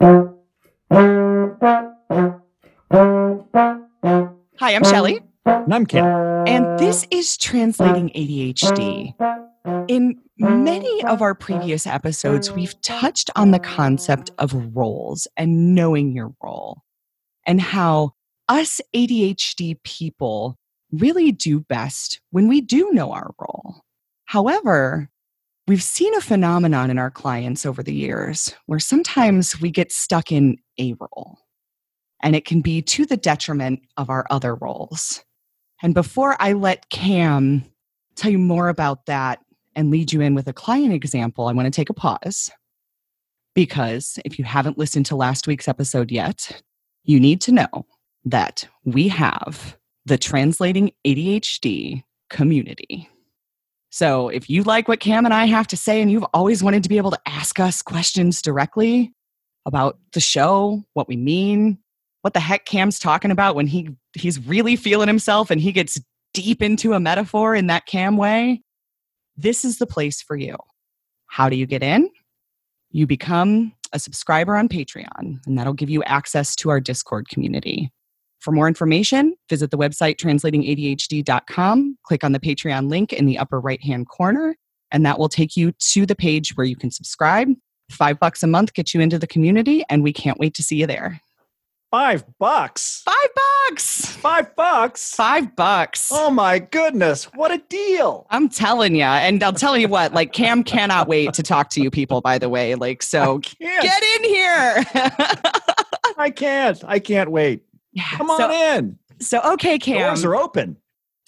Hi, I'm Shelly. And I'm Cam. And this is Translating ADHD. In many of our previous episodes, we've touched on the concept of roles and knowing your role, and how us ADHD people really do best when we do know our role. However, we've seen a phenomenon in our clients over the years where sometimes we get stuck in a role, and it can be to the detriment of our other roles. And before I let Cam tell you more about that and lead you in with a client example, I want to take a pause. Because if you haven't listened to last week's episode yet, you need to know that we have the Translating ADHD community. So if you like what Cam and I have to say and you've always wanted to be able to ask us questions directly about the show, what we mean, what the heck Cam's talking about when he he's really feeling himself and he gets deep into a metaphor in that Cam way, this is the place for you. How do you get in? You become a subscriber on Patreon, and that'll give you access to our Discord community. For more information, visit the website translatingadhd.com, click on the Patreon link in the upper right hand corner, and that will take you to the page where you can subscribe. Five bucks a month gets you into the community, and we can't wait to see you there. Five bucks. Five bucks. Five bucks. Five bucks. Oh my goodness. What a deal. I'm telling you. And I'll tell you what, like Cam cannot wait to talk to you people, by the way. Like, so get in here. I can't. I can't wait. Yeah, Come on so, in. So okay, Cam. Doors are open.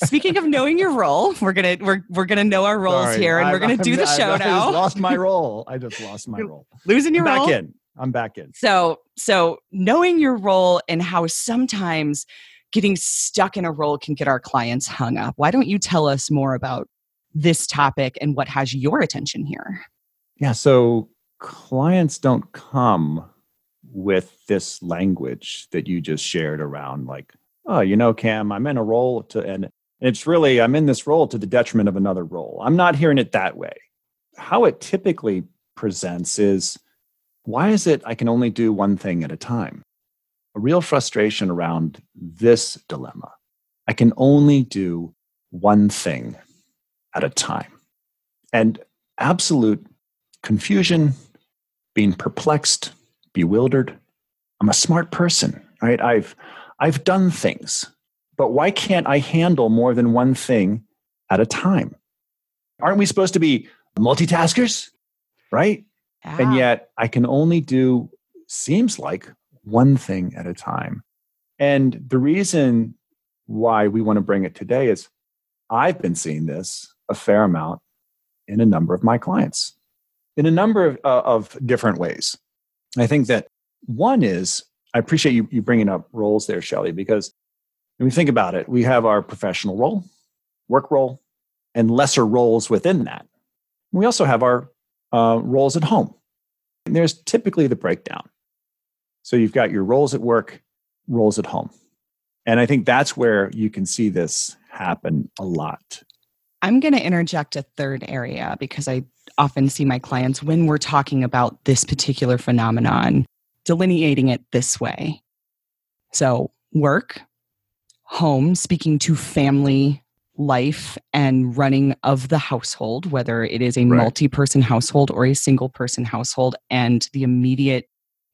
Speaking of knowing your role, we're gonna we're we're gonna know our roles Sorry, here, and I, we're gonna do the show I, now. I lost my role. I just lost my role. Losing your I'm role. Back in. I'm back in. So so knowing your role and how sometimes getting stuck in a role can get our clients hung up. Why don't you tell us more about this topic and what has your attention here? Yeah. So clients don't come with this language that you just shared around like oh you know cam i'm in a role to and it's really i'm in this role to the detriment of another role. I'm not hearing it that way. How it typically presents is why is it i can only do one thing at a time? A real frustration around this dilemma. I can only do one thing at a time. And absolute confusion being perplexed bewildered. I'm a smart person, right? I've I've done things, but why can't I handle more than one thing at a time? Aren't we supposed to be multitaskers, right? Yeah. And yet I can only do seems like one thing at a time. And the reason why we want to bring it today is I've been seeing this a fair amount in a number of my clients in a number of, uh, of different ways. I think that one is I appreciate you, you bringing up roles there, Shelly, because when we think about it, we have our professional role, work role, and lesser roles within that. We also have our uh, roles at home. And there's typically the breakdown. So you've got your roles at work, roles at home. And I think that's where you can see this happen a lot. I'm going to interject a third area because I often see my clients when we're talking about this particular phenomenon, delineating it this way. So, work, home, speaking to family life and running of the household, whether it is a right. multi person household or a single person household, and the immediate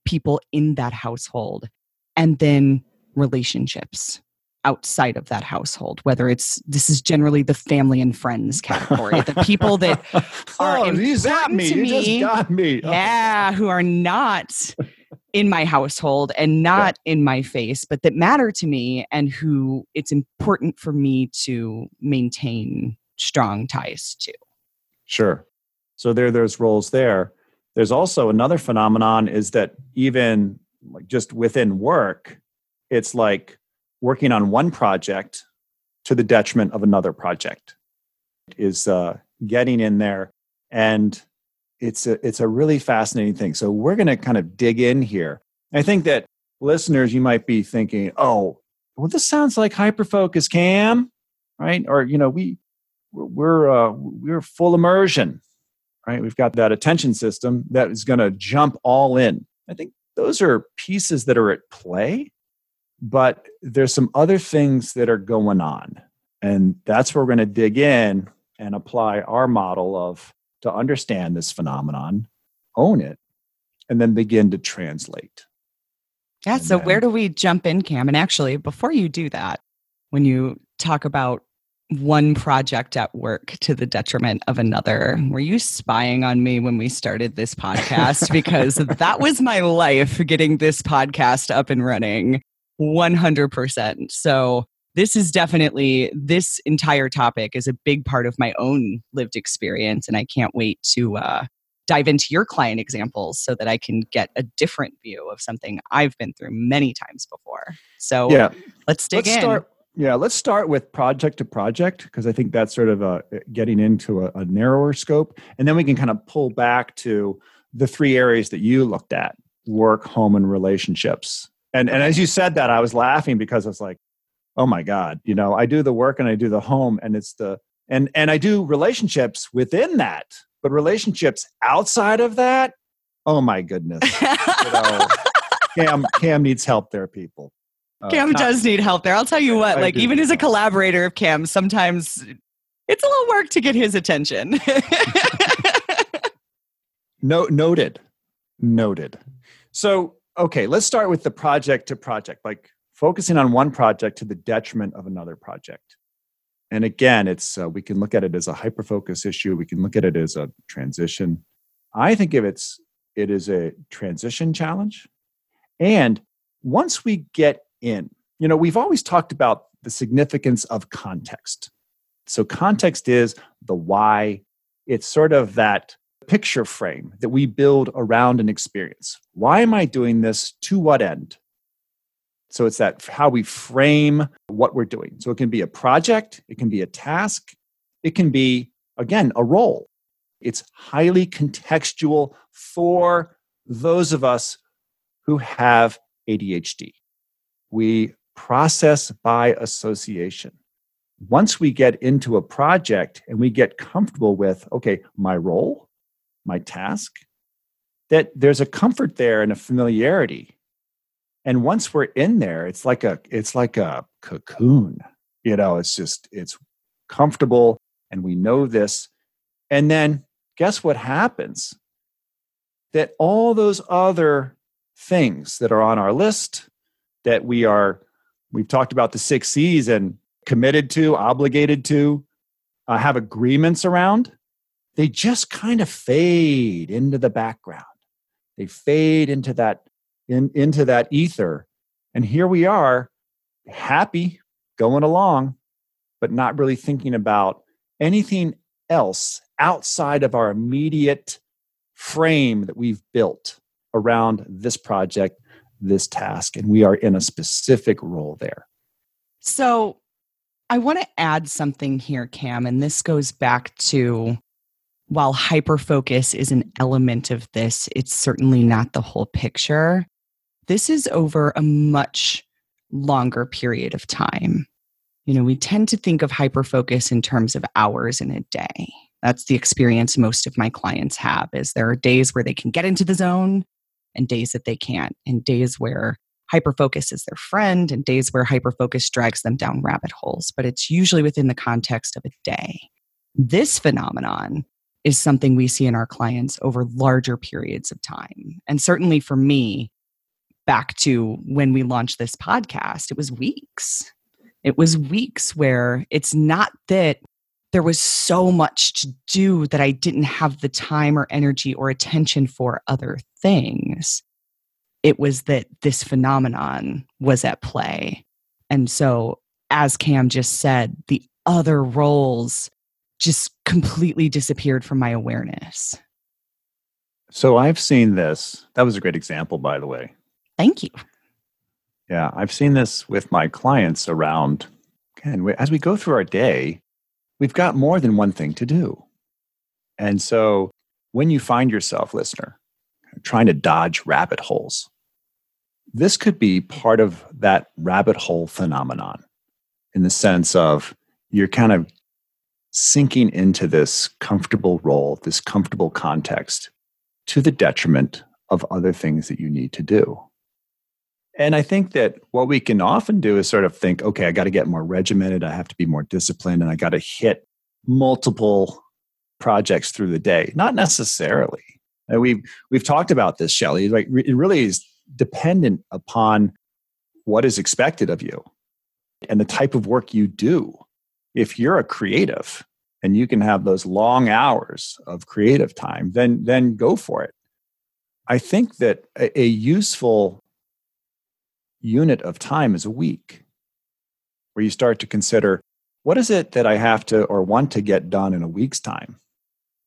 people in that household. And then relationships outside of that household whether it's this is generally the family and friends category the people that are oh, important me. to me, got me. Oh. yeah who are not in my household and not yeah. in my face but that matter to me and who it's important for me to maintain strong ties to sure so there there's roles there there's also another phenomenon is that even like just within work it's like working on one project to the detriment of another project is uh, getting in there. And it's a, it's a really fascinating thing. So we're going to kind of dig in here. I think that listeners you might be thinking oh well this sounds like hyperfocus cam right? Or you know we we're uh, we're full immersion right? We've got that attention system that is going to jump all in. I think those are pieces that are at play, but there's some other things that are going on. And that's where we're going to dig in and apply our model of to understand this phenomenon, own it, and then begin to translate. Yeah. So, then, where do we jump in, Cam? And actually, before you do that, when you talk about one project at work to the detriment of another. Were you spying on me when we started this podcast? because that was my life getting this podcast up and running 100%. So, this is definitely, this entire topic is a big part of my own lived experience. And I can't wait to uh, dive into your client examples so that I can get a different view of something I've been through many times before. So, yeah, let's dig let's in. Start- yeah, let's start with project to project because I think that's sort of a, getting into a, a, narrower scope. And then we can kind of pull back to the three areas that you looked at work, home, and relationships. And, and as you said that, I was laughing because it's like, oh my God, you know, I do the work and I do the home, and it's the, and, and I do relationships within that, but relationships outside of that, oh my goodness. you know, Cam, Cam needs help there, people. Uh, Cam not, does need help there. I'll tell you what, I like even as a collaborator of Cam, sometimes it's a little work to get his attention. no, noted. Noted. So, okay, let's start with the project to project, like focusing on one project to the detriment of another project. And again, it's uh, we can look at it as a hyperfocus issue. We can look at it as a transition. I think if it's it is a transition challenge. And once we get in. You know, we've always talked about the significance of context. So, context is the why, it's sort of that picture frame that we build around an experience. Why am I doing this? To what end? So, it's that how we frame what we're doing. So, it can be a project, it can be a task, it can be, again, a role. It's highly contextual for those of us who have ADHD we process by association. Once we get into a project and we get comfortable with, okay, my role, my task, that there's a comfort there and a familiarity. And once we're in there, it's like a it's like a cocoon. You know, it's just it's comfortable and we know this. And then guess what happens? That all those other things that are on our list, that we are we've talked about the six c's and committed to obligated to uh, have agreements around they just kind of fade into the background they fade into that in, into that ether and here we are happy going along but not really thinking about anything else outside of our immediate frame that we've built around this project this task and we are in a specific role there. So I want to add something here, Cam, and this goes back to while hyperfocus is an element of this, it's certainly not the whole picture. This is over a much longer period of time. You know, we tend to think of hyperfocus in terms of hours in a day. That's the experience most of my clients have is there are days where they can get into the zone and days that they can't, and days where hyperfocus is their friend, and days where hyperfocus drags them down rabbit holes. But it's usually within the context of a day. This phenomenon is something we see in our clients over larger periods of time. And certainly for me, back to when we launched this podcast, it was weeks. It was weeks where it's not that there was so much to do that I didn't have the time or energy or attention for other things. It was that this phenomenon was at play. And so, as Cam just said, the other roles just completely disappeared from my awareness. So, I've seen this. That was a great example, by the way. Thank you. Yeah, I've seen this with my clients around, again, as we go through our day, we've got more than one thing to do. And so when you find yourself, listener, trying to dodge rabbit holes, this could be part of that rabbit hole phenomenon in the sense of you're kind of sinking into this comfortable role, this comfortable context to the detriment of other things that you need to do. And I think that what we can often do is sort of think, okay, I got to get more regimented. I have to be more disciplined and I got to hit multiple projects through the day. Not necessarily. And we've, we've talked about this, Shelly. Like it really is dependent upon what is expected of you and the type of work you do. If you're a creative and you can have those long hours of creative time, then, then go for it. I think that a, a useful unit of time is a week, where you start to consider what is it that I have to or want to get done in a week's time?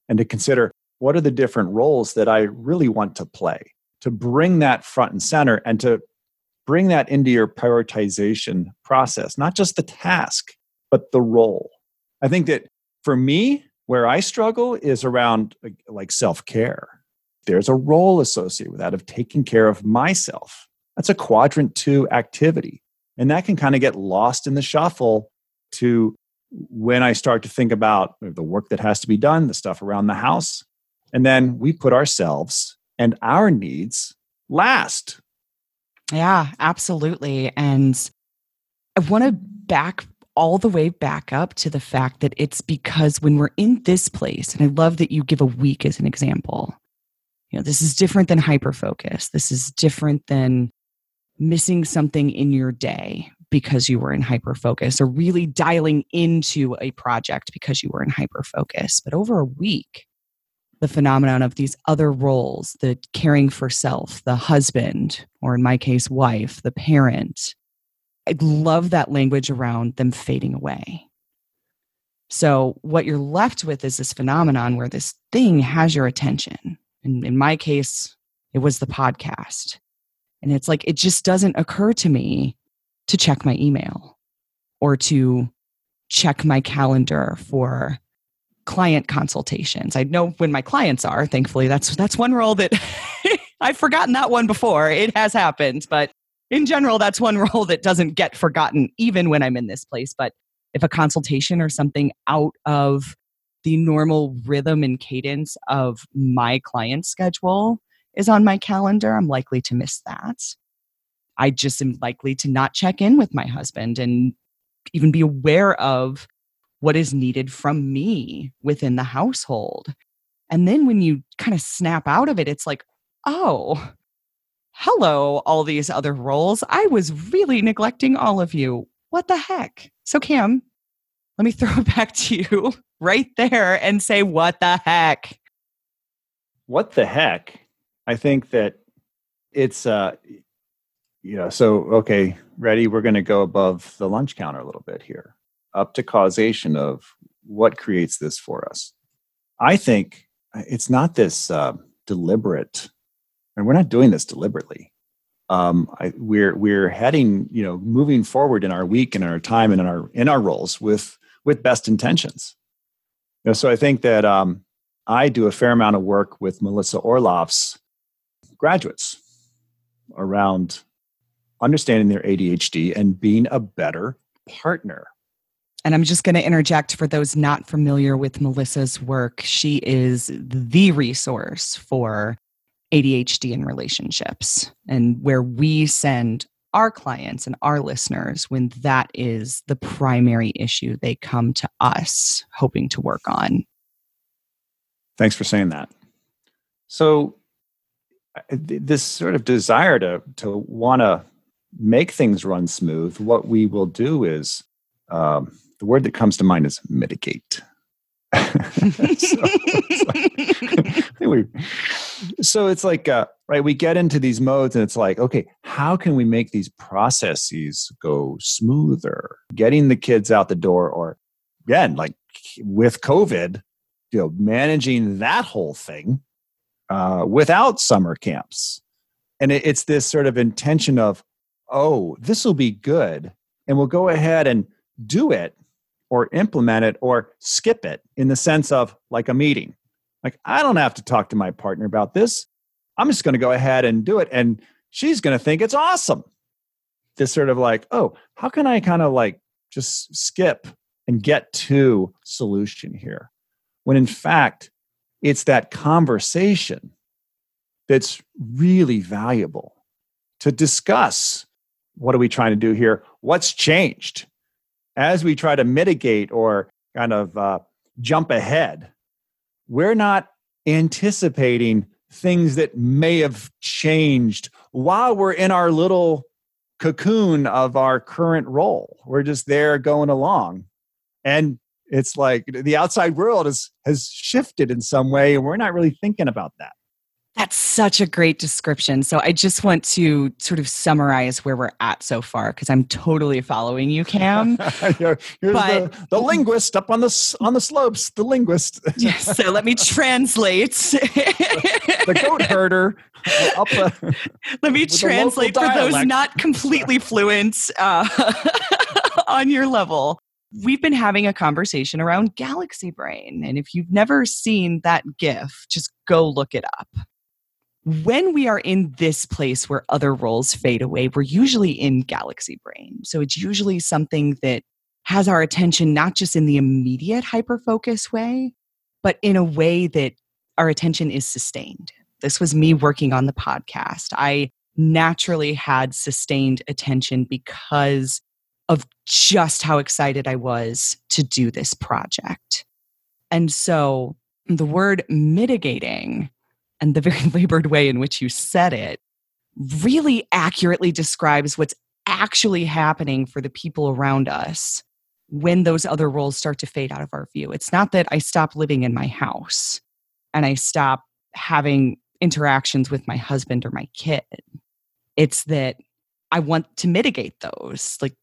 And to consider what are the different roles that I really want to play, to bring that front and center and to bring that into your prioritization process, not just the task, but the role. I think that for me, where I struggle is around like self care. There's a role associated with that of taking care of myself. That's a quadrant two activity. And that can kind of get lost in the shuffle to when I start to think about the work that has to be done, the stuff around the house. And then we put ourselves and our needs last. Yeah, absolutely. And I want to back all the way back up to the fact that it's because when we're in this place, and I love that you give a week as an example. You know, this is different than hyper focus. This is different than missing something in your day because you were in hyper focus or really dialing into a project because you were in hyper focus. But over a week, the phenomenon of these other roles the caring for self, the husband, or in my case, wife, the parent I love that language around them fading away. So, what you're left with is this phenomenon where this thing has your attention. And in my case, it was the podcast. And it's like, it just doesn't occur to me to check my email or to check my calendar for client consultations. I know when my clients are, thankfully, that's that's one role that I've forgotten that one before. It has happened, but in general, that's one role that doesn't get forgotten even when I'm in this place. But if a consultation or something out of the normal rhythm and cadence of my client schedule is on my calendar, I'm likely to miss that. I just am likely to not check in with my husband and even be aware of what is needed from me within the household. And then when you kind of snap out of it, it's like, oh, hello, all these other roles. I was really neglecting all of you. What the heck? So, Cam, let me throw it back to you right there and say, what the heck? What the heck? I think that it's, uh, know, so, okay, ready? We're going to go above the lunch counter a little bit here, up to causation of what creates this for us. I think it's not this uh, deliberate, and we're not doing this deliberately. Um, I, we're we're heading, you know, moving forward in our week and in our time and in our in our roles with with best intentions. You know, so I think that um, I do a fair amount of work with Melissa Orlov's graduates around understanding their ADHD and being a better partner. And I'm just going to interject for those not familiar with Melissa's work. She is the resource for ADHD in relationships and where we send our clients and our listeners when that is the primary issue they come to us hoping to work on. Thanks for saying that. So, this sort of desire to to want to make things run smooth, what we will do is um, the word that comes to mind is mitigate. so, like, so, it's like uh, right we get into these modes and it's like okay how can we make these processes go smoother getting the kids out the door or again like with covid you know managing that whole thing uh, without summer camps and it, it's this sort of intention of oh, this will be good. And we'll go ahead and do it or implement it or skip it in the sense of like a meeting. Like, I don't have to talk to my partner about this. I'm just going to go ahead and do it. And she's going to think it's awesome. This sort of like, oh, how can I kind of like just skip and get to solution here? When in fact, it's that conversation that's really valuable to discuss what are we trying to do here? What's changed? As we try to mitigate or kind of uh, jump ahead, we're not anticipating things that may have changed while we're in our little cocoon of our current role. We're just there going along. And it's like the outside world has has shifted in some way and we're not really thinking about that. That's such a great description. So I just want to sort of summarize where we're at so far because I'm totally following you, Cam. Here's but, the, the, linguist up on the on the slopes. The linguist. yes. So let me translate. the goat herder. Up, uh, let me translate for those not completely fluent uh, on your level. We've been having a conversation around Galaxy Brain. And if you've never seen that GIF, just go look it up when we are in this place where other roles fade away, we're usually in galaxy brain. So it's usually something that has our attention not just in the immediate hyper focus way, but in a way that our attention is sustained. This was me working on the podcast. I naturally had sustained attention because of just how excited I was to do this project. And so the word mitigating and the very labored way in which you said it really accurately describes what's actually happening for the people around us when those other roles start to fade out of our view. It's not that I stop living in my house and I stop having interactions with my husband or my kid. It's that I want to mitigate those. Like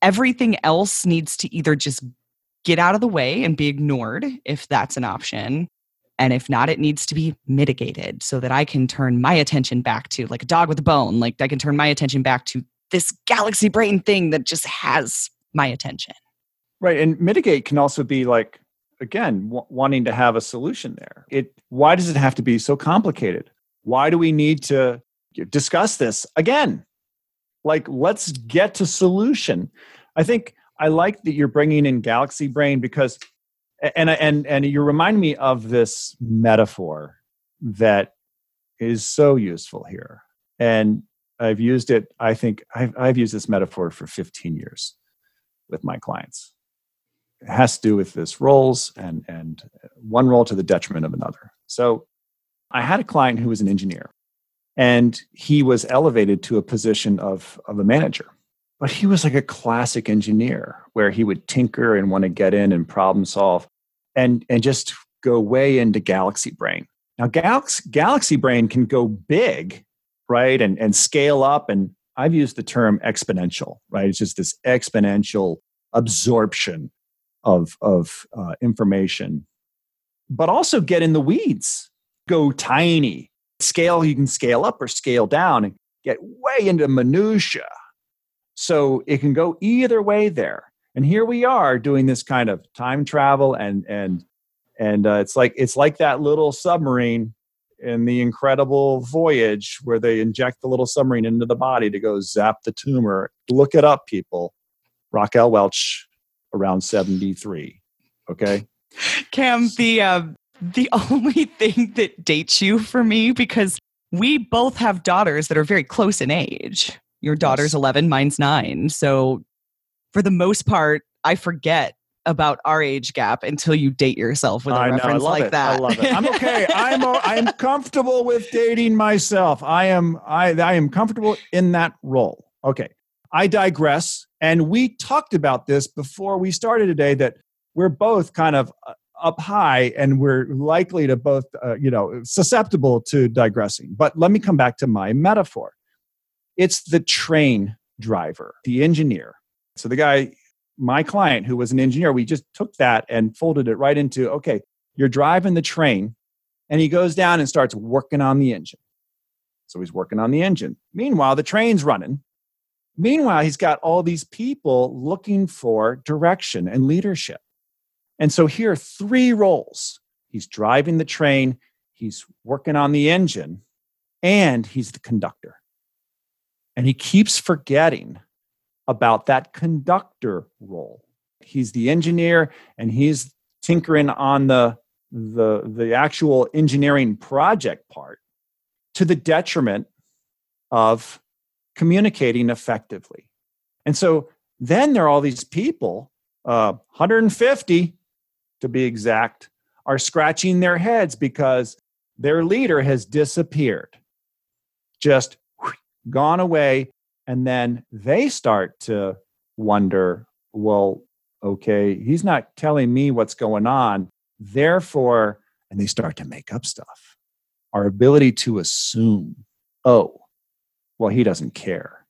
everything else needs to either just get out of the way and be ignored if that's an option and if not, it needs to be mitigated so that I can turn my attention back to, like a dog with a bone, like I can turn my attention back to this galaxy brain thing that just has my attention. Right. And mitigate can also be like, again, w- wanting to have a solution there. It, why does it have to be so complicated? Why do we need to discuss this again? Like, let's get to solution. I think I like that you're bringing in Galaxy Brain because and and and you remind me of this metaphor that is so useful here. And i've used it i think i've, I've used this metaphor for 15 years with my clients. It has to do with this roles and and one role to the detriment of another. So i had a client who was an engineer and he was elevated to a position of of a manager. But he was like a classic engineer where he would tinker and want to get in and problem solve and and just go way into galaxy brain. Now galaxy, galaxy brain can go big right and and scale up and i've used the term exponential right? It's just this exponential absorption of of uh, information. But also get in the weeds. Go tiny. Scale you can scale up or scale down and get way into minutia so it can go either way there and here we are doing this kind of time travel and and and uh, it's like it's like that little submarine in the incredible voyage where they inject the little submarine into the body to go zap the tumor. Look it up people. Raquel welch around 73 okay? Cam the uh, the only thing that dates you for me because we both have daughters that are very close in age. Your daughter's yes. 11 mine's 9 so for the most part, I forget about our age gap until you date yourself with a I reference know, like it. that. I love it. I'm okay. I'm I'm comfortable with dating myself. I am I I am comfortable in that role. Okay. I digress. And we talked about this before we started today that we're both kind of uh, up high and we're likely to both uh, you know susceptible to digressing. But let me come back to my metaphor. It's the train driver, the engineer so the guy, my client who was an engineer, we just took that and folded it right into okay, you're driving the train, and he goes down and starts working on the engine. So he's working on the engine. Meanwhile, the train's running. Meanwhile, he's got all these people looking for direction and leadership. And so here are three roles he's driving the train, he's working on the engine, and he's the conductor. And he keeps forgetting about that conductor role. He's the engineer and he's tinkering on the the the actual engineering project part. to the detriment of communicating effectively. And so then there are all these people, uh, 150 to be exact, are scratching their heads because their leader has disappeared, just gone away. And then they start to wonder well, okay, he's not telling me what's going on. Therefore, and they start to make up stuff. Our ability to assume, oh, well, he doesn't care.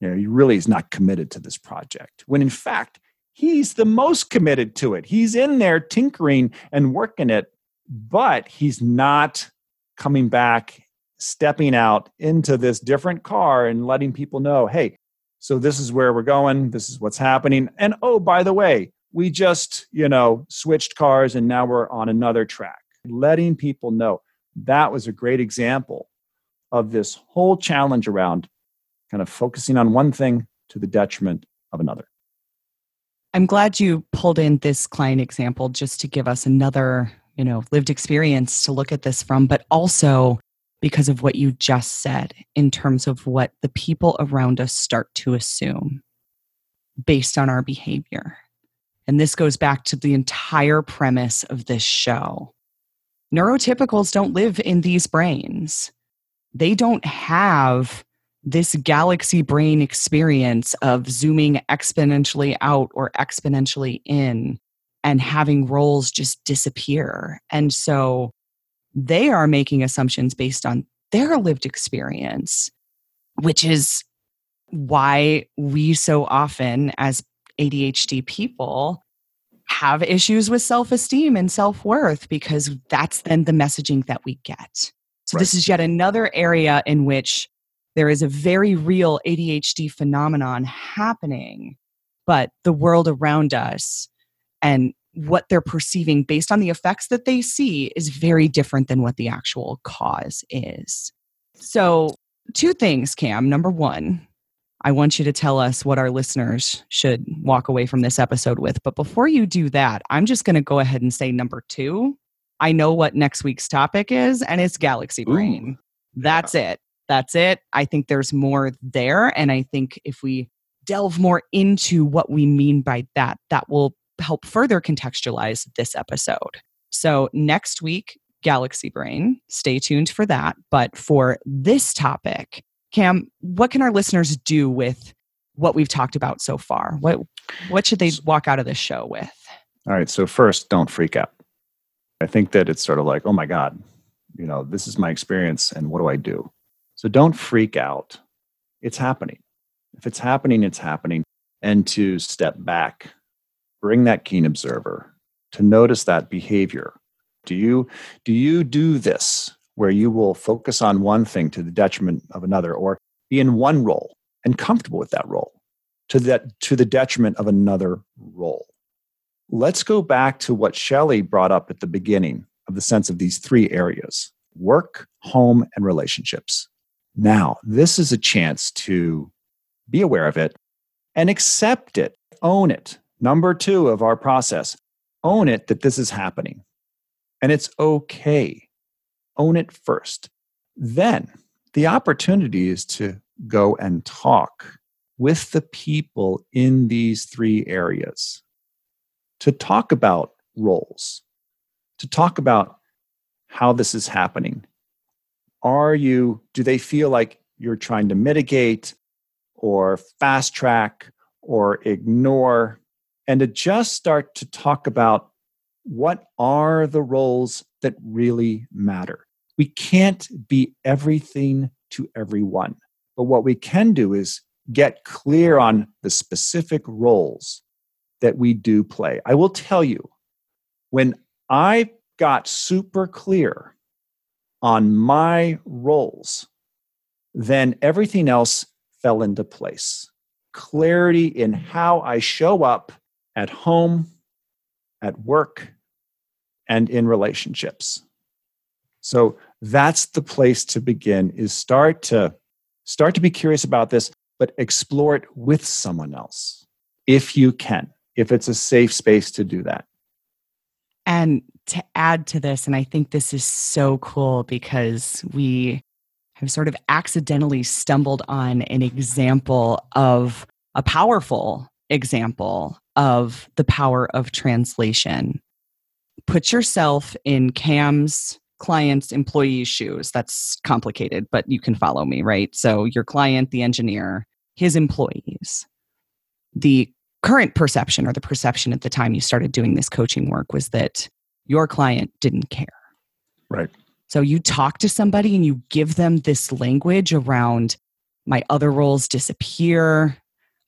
You know, he really is not committed to this project. When in fact, he's the most committed to it. He's in there tinkering and working it, but he's not coming back, stepping out into this different car and letting people know, hey, so this is where we're going, this is what's happening. And oh, by the way, we just, you know, switched cars and now we're on another track. Letting people know. That was a great example of this whole challenge around kind of focusing on one thing to the detriment of another. I'm glad you pulled in this client example just to give us another, you know, lived experience to look at this from, but also because of what you just said in terms of what the people around us start to assume based on our behavior. And this goes back to the entire premise of this show. Neurotypicals don't live in these brains. They don't have this galaxy brain experience of zooming exponentially out or exponentially in and having roles just disappear. And so they are making assumptions based on their lived experience, which is why we so often, as ADHD people, have issues with self esteem and self worth because that's then the messaging that we get. So, right. this is yet another area in which there is a very real ADHD phenomenon happening, but the world around us and what they're perceiving based on the effects that they see is very different than what the actual cause is. So, two things, Cam. Number one, I want you to tell us what our listeners should walk away from this episode with. But before you do that, I'm just going to go ahead and say number two. I know what next week's topic is, and it's Galaxy Brain. Ooh. That's yeah. it that's it. I think there's more there. And I think if we delve more into what we mean by that, that will help further contextualize this episode. So, next week, Galaxy Brain, stay tuned for that. But for this topic, Cam, what can our listeners do with what we've talked about so far? What, what should they walk out of this show with? All right. So, first, don't freak out. I think that it's sort of like, oh my God, you know, this is my experience, and what do I do? So don't freak out. It's happening. If it's happening, it's happening. And to step back, bring that keen observer to notice that behavior. Do you do you do this where you will focus on one thing to the detriment of another or be in one role and comfortable with that role to that to the detriment of another role? Let's go back to what Shelly brought up at the beginning of the sense of these three areas work, home, and relationships. Now, this is a chance to be aware of it and accept it, own it. Number two of our process own it that this is happening. And it's okay. Own it first. Then the opportunity is to go and talk with the people in these three areas, to talk about roles, to talk about how this is happening, are you do they feel like you're trying to mitigate or fast track or ignore and to just start to talk about what are the roles that really matter we can't be everything to everyone but what we can do is get clear on the specific roles that we do play i will tell you when i got super clear on my roles, then everything else fell into place. Clarity in how I show up at home, at work, and in relationships. So that's the place to begin is start to start to be curious about this but explore it with someone else if you can if it's a safe space to do that and to add to this, and I think this is so cool because we have sort of accidentally stumbled on an example of a powerful example of the power of translation. Put yourself in Cam's client's employee's shoes. That's complicated, but you can follow me, right? So, your client, the engineer, his employees. The current perception or the perception at the time you started doing this coaching work was that your client didn't care. Right. So you talk to somebody and you give them this language around my other roles disappear.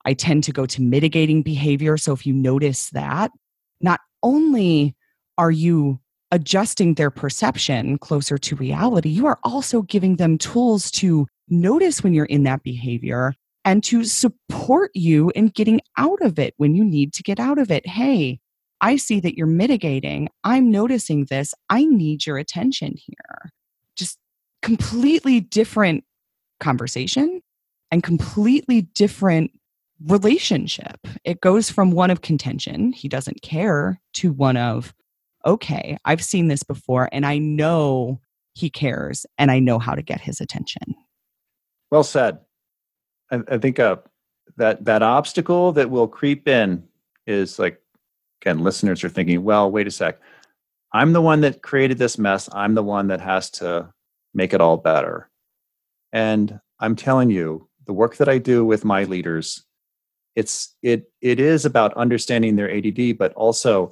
I tend to go to mitigating behavior. So if you notice that, not only are you adjusting their perception closer to reality, you are also giving them tools to notice when you're in that behavior and to support you in getting out of it when you need to get out of it. Hey, I see that you're mitigating. I'm noticing this. I need your attention here. Just completely different conversation and completely different relationship. It goes from one of contention, he doesn't care, to one of, okay, I've seen this before and I know he cares and I know how to get his attention. Well said. I, I think uh, that that obstacle that will creep in is like again, listeners are thinking, well, wait a sec. I'm the one that created this mess. I'm the one that has to make it all better. And I'm telling you, the work that I do with my leaders, it's it it is about understanding their ADD, but also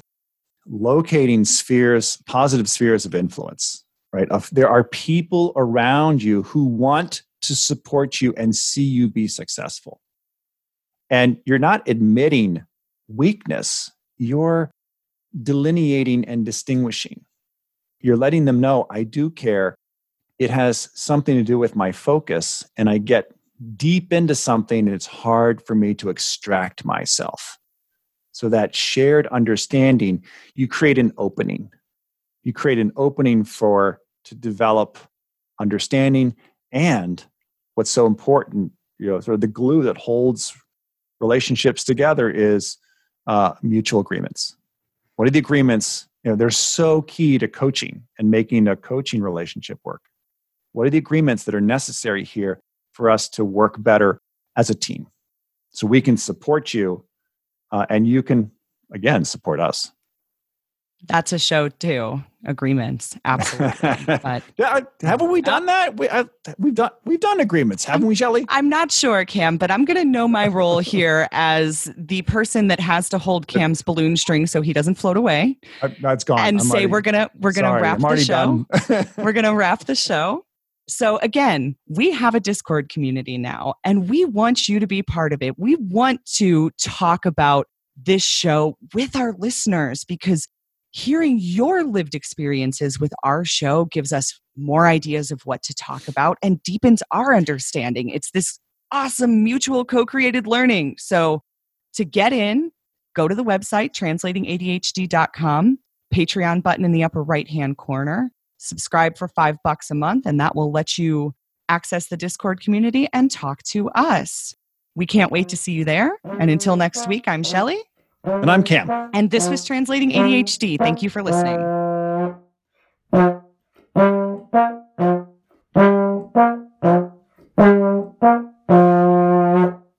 locating spheres, positive spheres of influence. Right? There are people around you who want to support you and see you be successful. And you're not admitting weakness you're delineating and distinguishing. You're letting them know, I do care. It has something to do with my focus, and I get deep into something, and it's hard for me to extract myself. So, that shared understanding, you create an opening. You create an opening for to develop understanding and what's so important, you know, sort of the glue that holds relationships together is uh, mutual agreements. What are the agreements? You know, they're so key to coaching and making a coaching relationship work. What are the agreements that are necessary here for us to work better as a team? So we can support you uh, and you can, again, support us. That's a show too. Agreements, absolutely. but yeah, haven't we done that? We, have done we've done agreements, haven't we, Shelly? I'm not sure, Cam, but I'm going to know my role here as the person that has to hold Cam's balloon string so he doesn't float away. Uh, that's gone. And I'm say already, we're gonna we're gonna sorry, wrap the show. we're gonna wrap the show. So again, we have a Discord community now, and we want you to be part of it. We want to talk about this show with our listeners because hearing your lived experiences with our show gives us more ideas of what to talk about and deepens our understanding. It's this awesome mutual co created learning. So, to get in, go to the website translatingadhd.com, Patreon button in the upper right hand corner, subscribe for five bucks a month, and that will let you access the Discord community and talk to us. We can't wait to see you there. And until next week, I'm Shelly. And I'm Cam. And this was Translating ADHD. Thank you for listening.